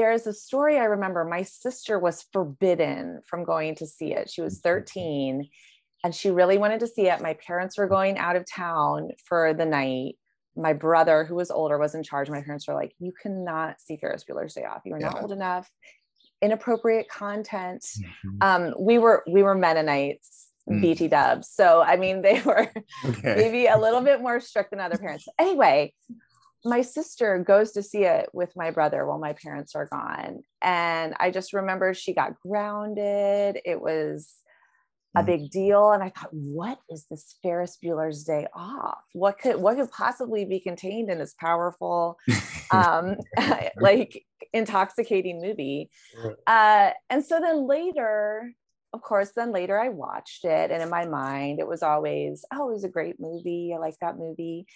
there's a story I remember. My sister was forbidden from going to see it. She was Mm-hmm. 13 and she really wanted to see it. My parents were going out of town for the night. My brother, who was older, was in charge. My parents were like, You cannot see Ferris Bueller's Day Off. You are not old enough. Inappropriate content. Mhm. Um, we were we were Mennonites, Mm. BT dubs. So I mean they were Okay. maybe a little bit more strict than other parents. Anyway, my sister goes to see it with my brother while my parents are gone. And I just remember she got grounded. It was a Mm. big deal. And I thought, what is this Ferris Bueller's Day Off? What could what could possibly be contained in this powerful, um, like intoxicating movie? Uh, and so then later, of course, then later I watched it, and in my mind, it was always, oh, it was a great movie. I like that movie.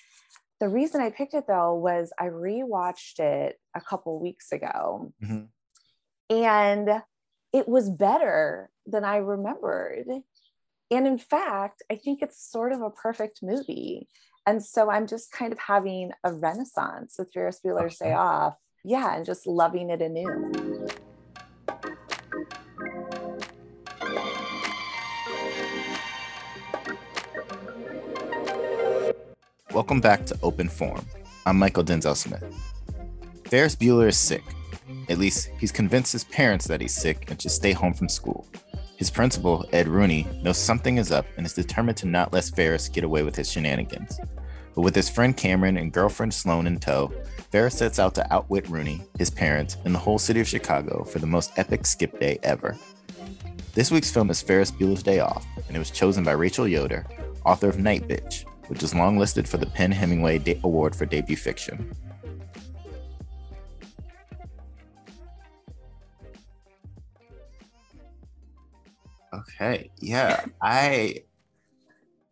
The reason I picked it though was I rewatched it a couple weeks ago, Mhm. and it was better than I remembered. And in fact, I think it's sort of a perfect movie. And so I'm just kind of having a renaissance with Ferris Bueller's Day Off. Yeah, and just loving it anew. Welcome back to Open Forum. I'm Mychal Denzel Smith. Ferris Bueller is sick. At least he's convinced his parents that he's sick and should stay home from school. His principal, Ed Rooney, knows something is up and is determined to not let Ferris get away with his shenanigans. But with his friend Cameron and girlfriend Sloane in tow, Ferris sets out to outwit Rooney, his parents, and the whole city of Chicago for the most epic skip day ever. This week's film is Ferris Bueller's Day Off, and it was chosen by Rachel Yoder, author of Nightbitch, which is longlisted for the PEN/Hemingway De- Award for Debut Fiction. Okay, yeah, I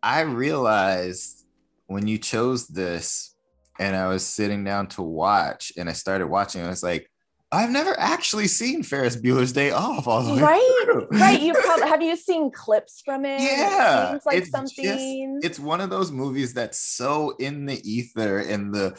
I realized when you chose this and I was sitting down to watch and I started watching, I was like, I've never actually seen Ferris Bueller's Day Off all the way Right? through. right you probably have you seen clips from it It Yeah, seems like it's just- it's one of those movies that's so in the ether in the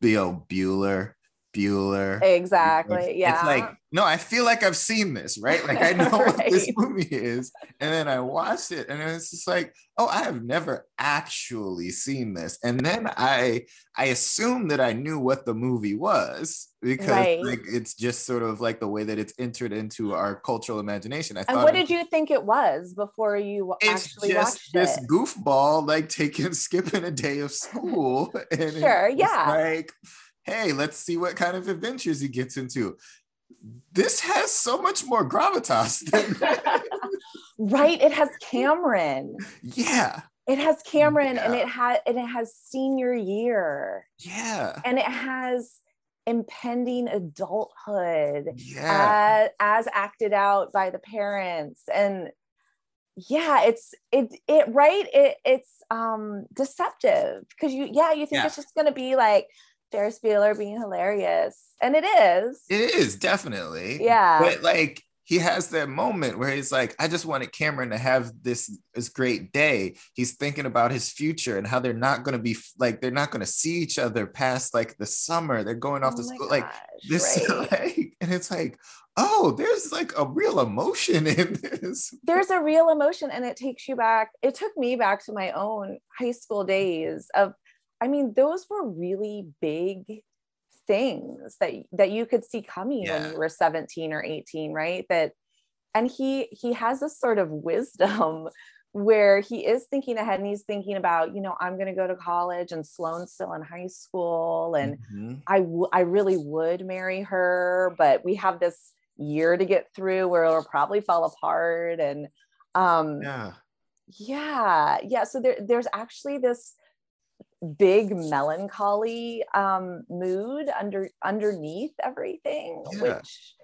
you know Bueller, Bueller. exactly yeah It's like, no, I feel like I've seen this, right? Like I know what this movie is. And then I watched it and it's just like, oh, I have never actually seen this. And then I I assumed that I knew what the movie was because Right. like it's just sort of like the way that it's entered into our cultural imagination. I and what it- did you think it was before you it's actually just watched this it goofball like taking skipping a day of school and Sure, yeah. like hey let's see what kind of adventures he gets into. This has so much more gravitas than right it has cameron. Yeah. It has cameron and it had and it has senior year. Yeah. And it has impending adulthood yeah. as, as acted out by the parents. And yeah it's it it right it it's um deceptive. Because you yeah you think Yeah. it's just gonna be like Ferris Bueller being hilarious. And it is. It is definitely. Yeah. But like he has that moment where he's like i just wanted cameron to have this this great day. He's thinking about his future and how they're not going to be like they're not going to see each other past like the summer. They're going off Oh to school like this right. like and it's like oh there's like a real emotion in this. There's a real emotion and it takes you back it took me back to my own high school days of i mean those were really big things that that you could see coming when you were 17 or 18 right that and he he has this sort of wisdom where he is thinking ahead and he's thinking about you know i'm going to go to college and sloane's still in high school and Mhm. I w- I really would marry her, but we have this year to get through where it'll probably fall apart. And um, yeah yeah, yeah. So there, there's actually this big melancholy um, mood under underneath everything, Yeah. which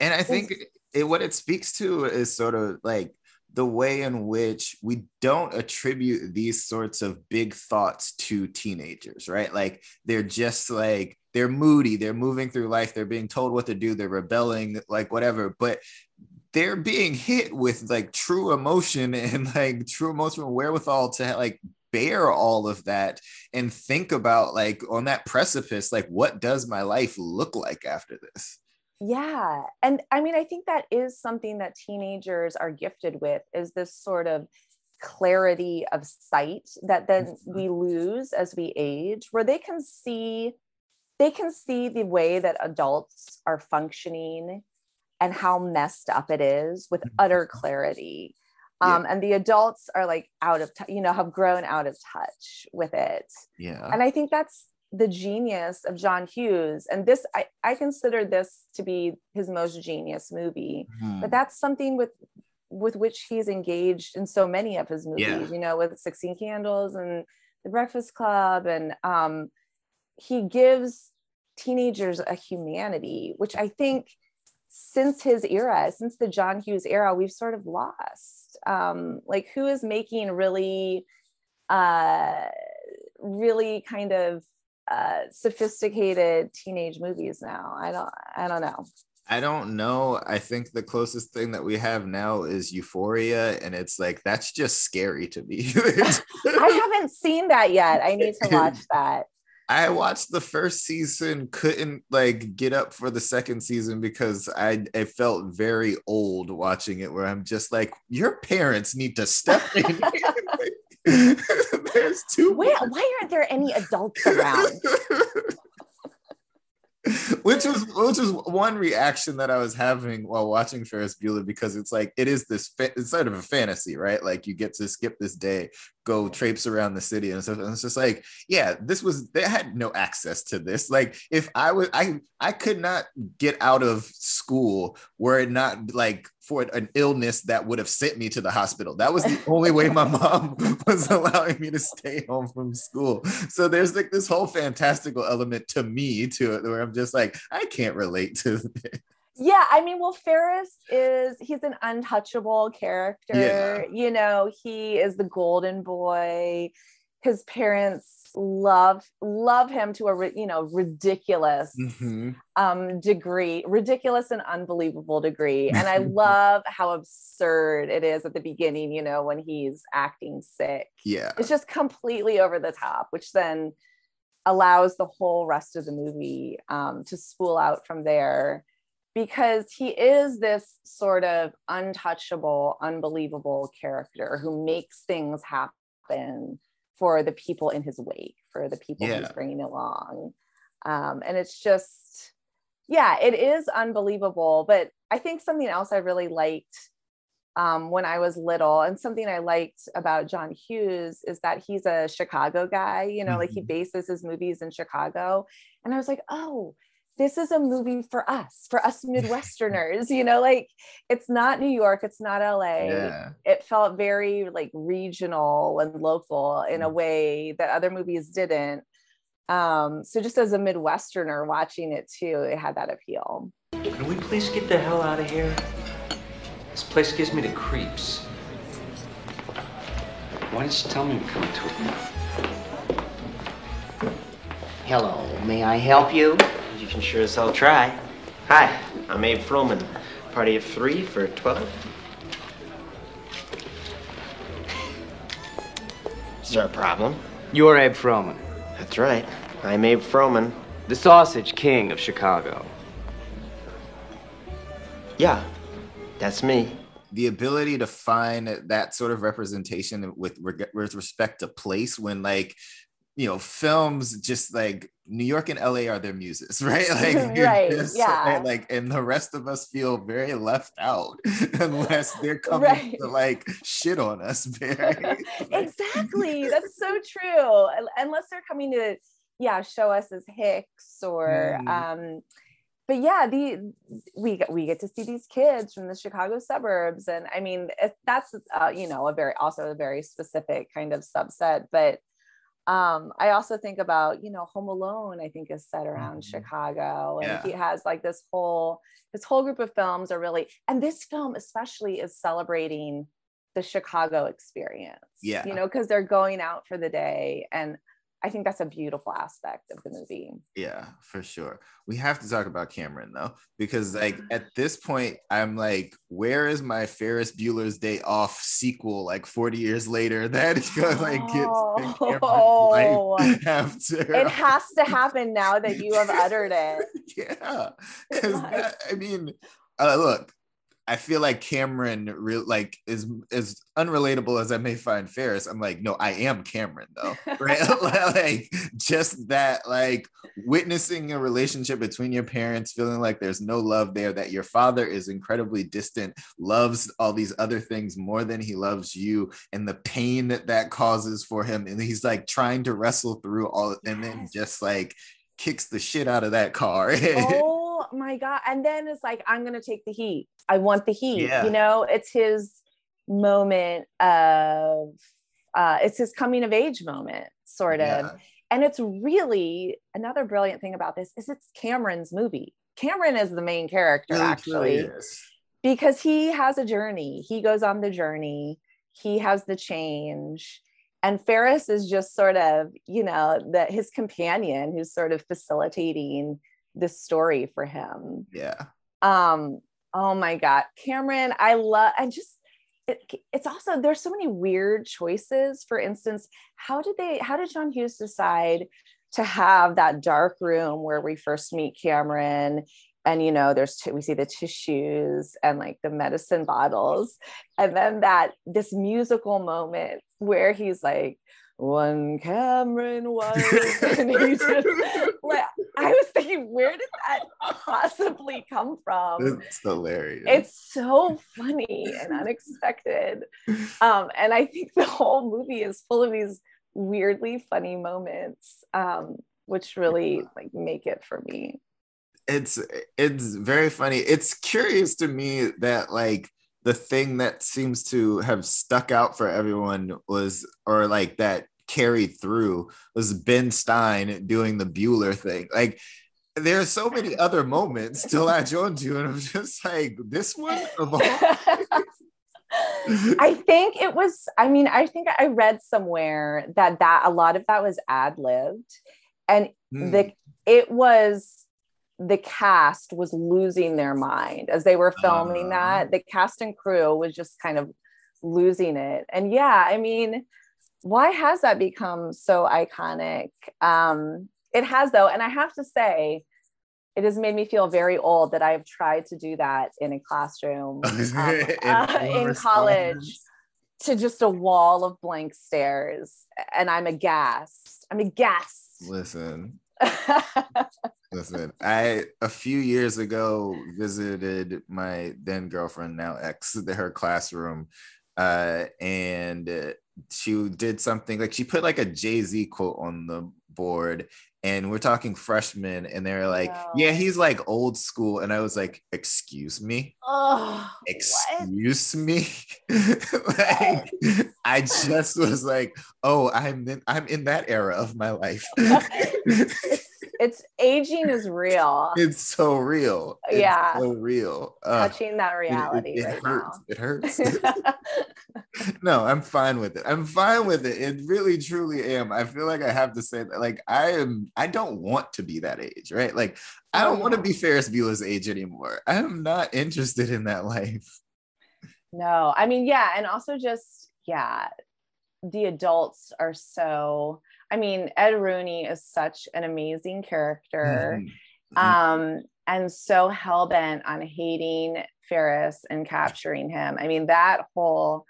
and i think it, what it speaks to is sort of like the way in which we don't attribute these sorts of big thoughts to teenagers right like they're just like they're moody they're moving through life they're being told what to do they're rebelling like whatever but they're being hit with like true emotion and like true emotional wherewithal to like bear all of that and think about like on that precipice like what does my life look like after this? Yeah and i mean i think that is something that teenagers are gifted with is this sort of clarity of sight that then Mm-hmm. we lose as we age where they can see they can see the way that adults are functioning and how messed up it is with utter clarity Yeah. um, and the adults are like out of touch you know have grown out of touch with it Yeah. and i think that's the genius of john hughes and this i, I consider this to be his most genius movie Hmm. but that's something with with which he's engaged in so many of his movies Yeah. you know with 16 candles and the breakfast club and um he gives teenagers a humanity which i think since his era since the john hughes era we've sort of lost um like who is making really uh really kind of uh sophisticated teenage movies now i don't i don't know I don't know. I think the closest thing that we have now is Euphoria, and it's like that's just scary to me. I haven't seen that yet. I need to watch that. I watched the first season, couldn't like get up for the second season because I I felt very old watching it. Where I'm just like, your parents need to step in. There's too Where, why aren't there any adults around? which was which was one reaction that I was having while watching Ferris Bueller because it's like it is this fa- it's sort of a fantasy, right? Like you get to skip this day, go traipse around the city and stuff, and it's just like, yeah, this was they had no access to this. Like if I was I I could not get out of school were it not like for an illness that would have sent me to the hospital. That was the only way my mom was allowing me to stay home from school. So there's like this whole fantastical element to me to it where I'm just like, I can't relate to this. Yeah, I mean, well, Ferris is he's an untouchable character. Yeah. You know, he is the golden boy. His parents love love him to a you know ridiculous Mhm. um degree ridiculous and unbelievable degree and i love how absurd it is at the beginning you know when he's acting sick Yeah. it's just completely over the top which then allows the whole rest of the movie um, to spool out from there because he is this sort of untouchable unbelievable character who makes things happen for the people in his wake for the people Yeah. he's bringing along um, and it's just yeah it is unbelievable but i think something else i really liked um, when I was little. And something I liked about John Hughes is that he's a Chicago guy, you know, like he Mhm. bases his movies in Chicago. And I was like, oh, this is a movie for us, for us Midwesterners, you know, like it's not New York, it's not LA. Yeah. It felt very like regional and local in a Mm. way that other movies didn't. Um, so just as a Midwesterner watching it too, it had that appeal. Can we please get the hell out of here? This place gives me the creeps. Why didn't you tell me to come to it? Hello, may I help you? You can sure as hell try. Hi, I'm Abe Froman. Party of three for 12. Is there a problem? You're Abe Froman, That's right. I'm Abe Froman. the sausage king of Chicago. Yeah, that's me. The ability to find that sort of representation with, with respect to place when like you know films just like New York and LA are their muses, right? Like Right, just- yeah. and, like and the rest of us feel very left out unless they're coming Right. to like shit on us very exactly that's so true unless they're coming to yeah show us as hicks or Mhm. um but yeah the we get we get to see these kids from the chicago suburbs and i mean that's uh, you know a very also a very specific kind of subset but um i also think about you know home alone i think is set around Mhm. chicago and Yeah. he has like this whole this whole group of films are really and this film especially is celebrating the chicago experience Yeah. you know because they're going out for the day and I think that's a beautiful aspect of the movie. Yeah, for sure. We have to talk about Cameron though, because like at this point, I'm like, where is my Ferris Bueller's Day Off sequel? Like 40 years later, that like gets Oh. life after. It has to happen now that you have uttered it. yeah, because. I mean, uh, look, I feel like Cameron real like is as unrelatable as I may find Ferris. I'm like, no, I am Cameron though, right? like just that, like witnessing a relationship between your parents, feeling like there's no love there, that your father is incredibly distant, loves all these other things more than he loves you, and the pain that that causes for him, and he's like trying to wrestle through all, and then just like kicks the shit out of that car. oh my god. And then it's like i'm gonna take the heat. I want the heat Yeah. you know? It's his moment of uh it's his coming of age moment sort of. Yeah. and it's really another brilliant thing about this is it's cameron's movie. Cameron is the main character Really, actually is. because he has a journey. He goes on the journey. He has the change. And ferris is just sort of you know that his companion who's sort of facilitating this story for him. Yeah. um oh my god cameron i love and just it, it's also there's so many weird choices. For instance how did they how did john hughes decide to have that dark room where we first meet cameron? And you know there's t- we see the tissues and like the medicine bottles. And then that this musical moment where he's like one cameron was and he just like i was thinking where did that possibly come from It's hilarious. it's so funny and unexpected um and i think the whole movie is full of these weirdly funny moments um which really like make it for me it's it's very funny. It's curious to me that like the thing that seems to have stuck out for everyone was or like that carried through was Ben Stein doing the Bueller thing. Like there are so many other moments to latch on to, and I'm just like, this one of all I think it was, I mean, I think I read somewhere that that a lot of that was ad libbed and Hmm. the it was the cast was losing their mind as they were filming Uh. that. The cast and crew was just kind of losing it. And yeah, I mean, why has that become so iconic? Um, it has though, and I have to say, it has made me feel very old that I've tried to do that in a classroom um, uh, in college to just a wall of blank stares, and I'm aghast. I'm aghast. Listen, listen. I a few years ago visited my then girlfriend, now ex, her classroom, uh, and she did something like she put like a Jay Z quote on the board, and we're talking freshmen, and they're like. "Yeah, he's like old school," and I was like, "Excuse me." oh, what? excuse me like i just was like oh i'm in i'm in that era of my life It's aging is real. it's so real. It's Yeah. so real. Ugh, Touching that it- it- reality it, right hurts. It hurts. No i'm fine with it. I'm fine with it. It really truly am. I feel like i have to say that like i am i don't want to be that age right? Like i don't want to mm. be ferris bueller's age anymore. I am not interested in that life. No, I mean, yeah, and also just yeah, the adults are so. I mean, Ed Rooney is such an amazing character. Mhm. um and so hell-bent on hating ferris and capturing him i mean that whole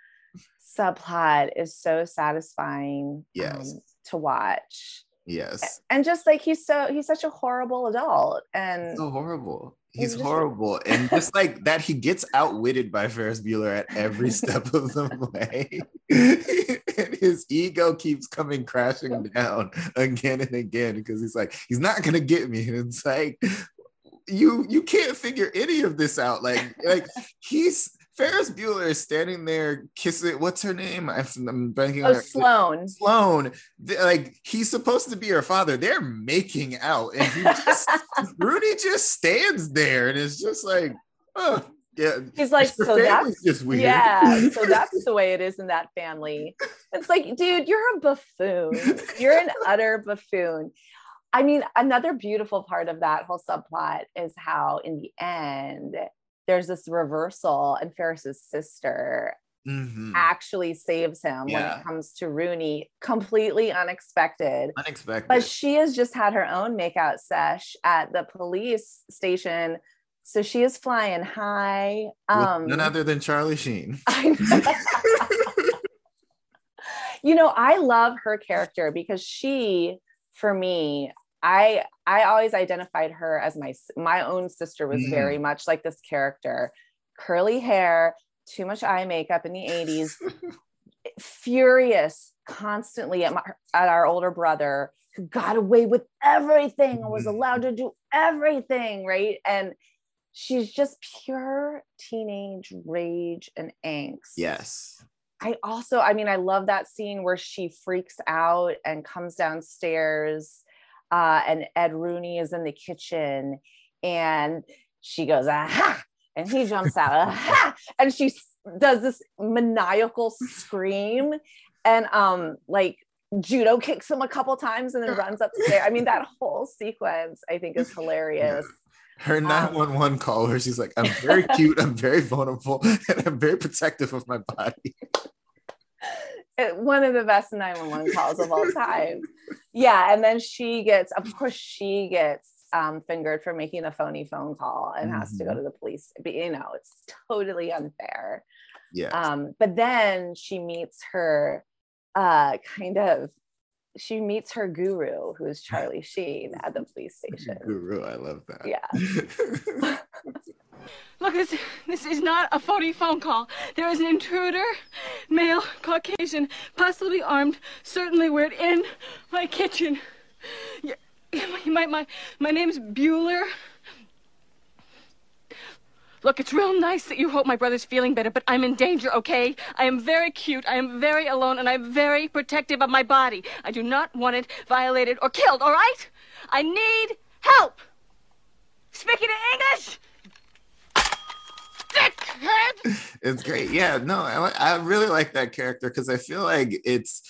subplot is so satisfying Yes. um, to watch yes and just like he's so he's such a horrible adult and so horrible. He's He's just- horrible. And just like that, he gets outwitted by Ferris Bueller at every step of the way. and his ego keeps coming crashing down again and again because he's like, he's not gonna get me. And it's like you you can't figure any of this out. Like, like he's Ferris Bueller is standing there kissing what's her name? I'm, I'm blanking oh, on oh her- sloane Sloane, like he's supposed to be her father. They're making out, and he just Rudy just stands there and is just like, oh, Yeah. He's like, so that's just weird. yeah, so that's the way it is in that family. It's like, dude, you're a buffoon. You're an utter buffoon. I mean, another beautiful part of that whole subplot is how, in the end, there's this reversal, and Ferris's sister Mhm. actually saves him when it comes to Rooney, completely unexpected. Unexpected. But she has just had her own makeout sesh at the police station. So she is flying high. Um, none other than Charlie Sheen. I know. you know, I love her character because she, for me, I I always identified her as my my own sister was Mm. very much like this character, curly hair, too much eye makeup in the eighties, furious constantly at my at our older brother who got away with everything and was allowed to do everything, right? And she's just pure teenage rage and angst. yes. I also, I mean, I love that scene where she freaks out and comes downstairs, uh, and Ed Rooney is in the kitchen, and she goes, "Aha!" and he jumps out, "Aha!" and she does this maniacal scream, and um, like judo kicks him a couple times and then runs upstairs. I mean, that whole sequence I think is hilarious. Her Um, 911 call where she's like, I'm very cute, I'm very vulnerable, and I'm very protective of my body. It- one of the best 911 calls of all time. Yeah. And then she gets, of course, she gets um, fingered for making a phony phone call and has to go Mhm. to the police. But, you know, it's totally unfair. Yeah. Um, but then she meets her uh, kind of, she meets her guru, who's Charlie Sheen at the police station. Guru, I love that. Yeah. Look, this, this is not a phony phone call. There is an intruder, male, Caucasian, possibly armed, certainly weird, in my kitchen. Y- My, my, my name's Bueller. Look, it's real nice that you hope my brother's feeling better, but I'm in danger, okay? I am very cute, I am very alone, and I'm very protective of my body. I do not want it violated or killed, all right? I need help! Speaking in English? Dickhead! it's great. Yeah, no, I, I really like that character because I feel like it's.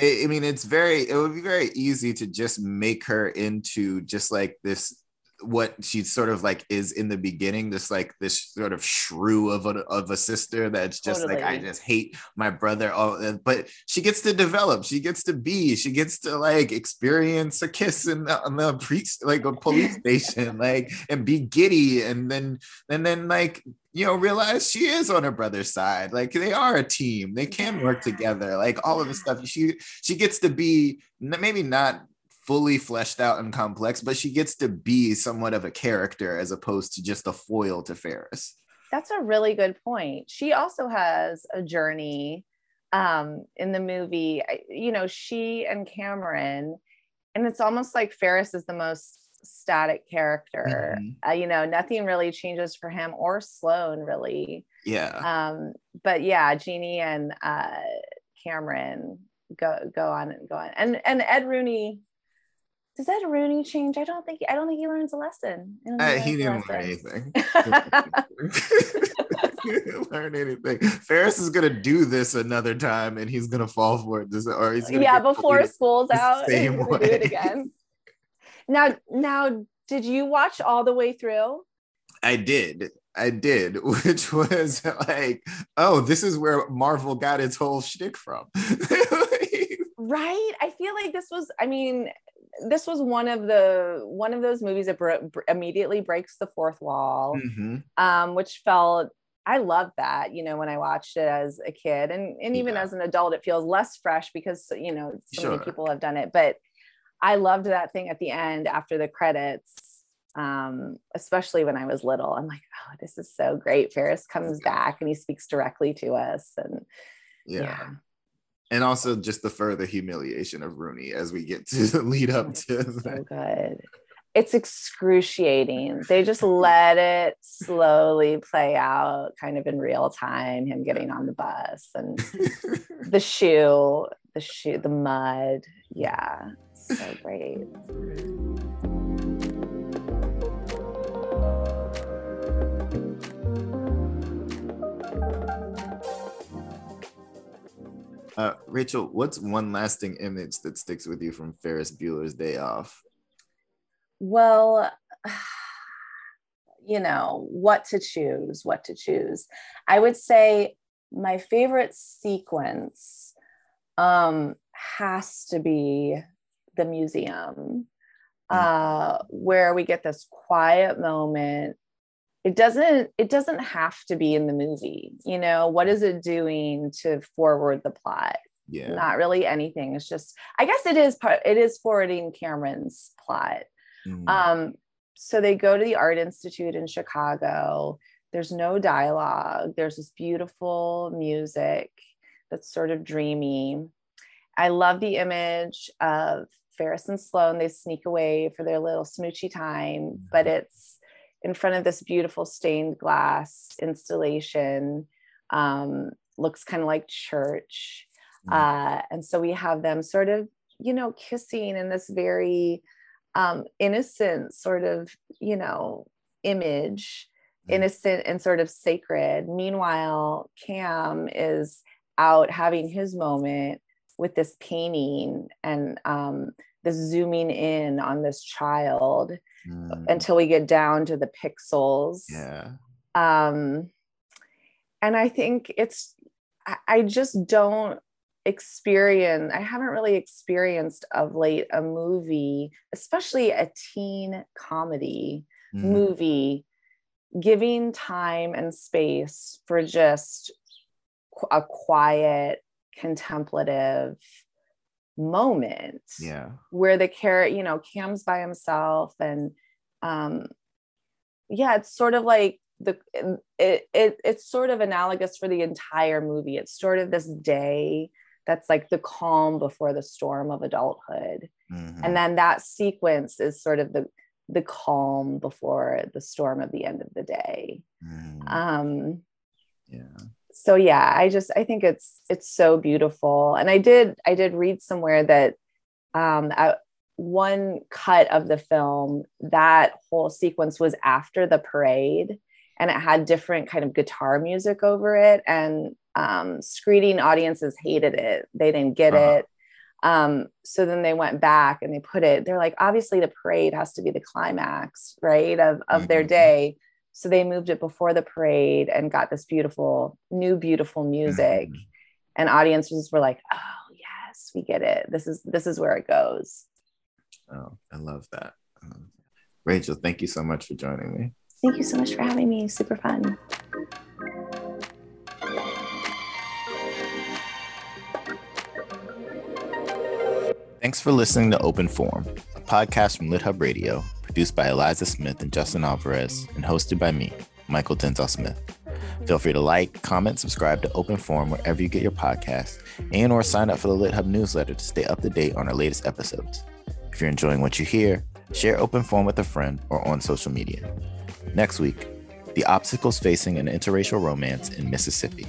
I mean, it's very. It would be very easy to just make her into just like this. What she sort of like is in the beginning, just like this sort of shrew of a of a sister that's just like I just hate my brother. All, uh, but she gets to develop. She gets to be. She gets to like experience a kiss in the, on the priest like a police station, like and be giddy, and then and then like you know realize she is on her brother's side like they are a team they can work together like all of the stuff she she gets to be maybe not fully fleshed out and complex but she gets to be somewhat of a character as opposed to just a foil to Ferris That's a really good point. She also has a journey um, in the movie. You know, she and Cameron, and it's almost like Ferris is the most static character. Mhm. Uh, you know, nothing really changes for him or Sloane, really. yeah Um, but yeah, Jeanie and uh, Cameron go go on and go on, and and Ed Rooney. Does Ed Rooney change? I don't think I don't think he learns a lesson. Don't Uh, he didn't learn anything he didn't learn anything Ferris is gonna do this another time and he's gonna fall for it this or he's yeah before school's out same gonna do it way. again now now did you watch all the way through I did. I did, which was like, oh, this is where Marvel got its whole shtick from. right i feel like this was i mean this was one of the one of those movies that bro- immediately breaks the fourth wall Mhm. um which felt i love that you know when i watched it as a kid. And and even Yeah. as an adult it feels less fresh because you know so many people have done it. But i loved that thing at the end after the credits um especially when i was little. I'm like oh this is so great. Ferris comes back and he speaks directly to us. And Yeah. yeah, And also just the further humiliation of Rooney as we get to the lead up It's to so good. It's excruciating. They just let it slowly play out kind of in real time him getting on the bus and the shoe the shoe the mud. Yeah so great Uh, Rachel, what's one lasting image that sticks with you from Ferris Bueller's Day Off? Well, you know, what to choose, what to choose. I would say my favorite sequence um, has to be the museum, uh, where we get this quiet moment. It doesn't. It doesn't have to be in the movie. You know, what is it doing to forward the plot? Yeah. Not really anything. It's just. I guess it is part. It is forwarding Cameron's plot. Mm. Um, so they go to the Art Institute in Chicago. There's no dialogue. There's this beautiful music that's sort of dreamy. I love the image of Ferris and Sloane. They sneak away for their little smoochy time, but it's in front of this beautiful stained glass installation. Um, looks kind of like church. Mm. Uh, and so we have them sort of, you know, kissing in this very um, innocent sort of, you know, image, Mm. innocent and sort of sacred. Meanwhile, Cam is out having his moment with this painting and um, this zooming in on this child Mm. until we get down to the pixels. yeah. Um, and I think it's, I, I just don't experience, I haven't really experienced of late a movie, especially a teen comedy Mm. movie, giving time and space for just a quiet, contemplative moment Yeah. where the character, you know, Cam's by himself and um yeah, it's sort of like the it, it it's sort of analogous for the entire movie. It's sort of this day that's like the calm before the storm of adulthood. Mhm. And then that sequence is sort of the the calm before the storm of the end of the day. Mm. Um yeah. So yeah i just i think it's it's so beautiful and i did i did read somewhere that um at one cut of the film that whole sequence was after the parade and it had different kind of guitar music over it and um screening audiences hated it they didn't get Uh-huh. it um so then they went back and they put it they're like obviously the parade has to be the climax right of of their Mhm. day so they moved it before the parade and got this beautiful new beautiful music Mhm. and audiences were like oh yes we get it this is this is where it goes Oh, I love that. Um, Rachel, thank you so much for joining me. thank you so much for having me super fun Thanks for listening to Open Forum, a podcast from LitHub Radio, produced by Eliza Smith and Justin Alvarez, and hosted by me, Mychal Denzel Smith. Feel free to like, comment, subscribe to Open Forum wherever you get your podcasts, and or sign up for the LitHub newsletter to stay up to date on our latest episodes. If you're enjoying what you hear, share Open Forum with a friend or on social media. Next week, the obstacles facing an interracial romance in Mississippi.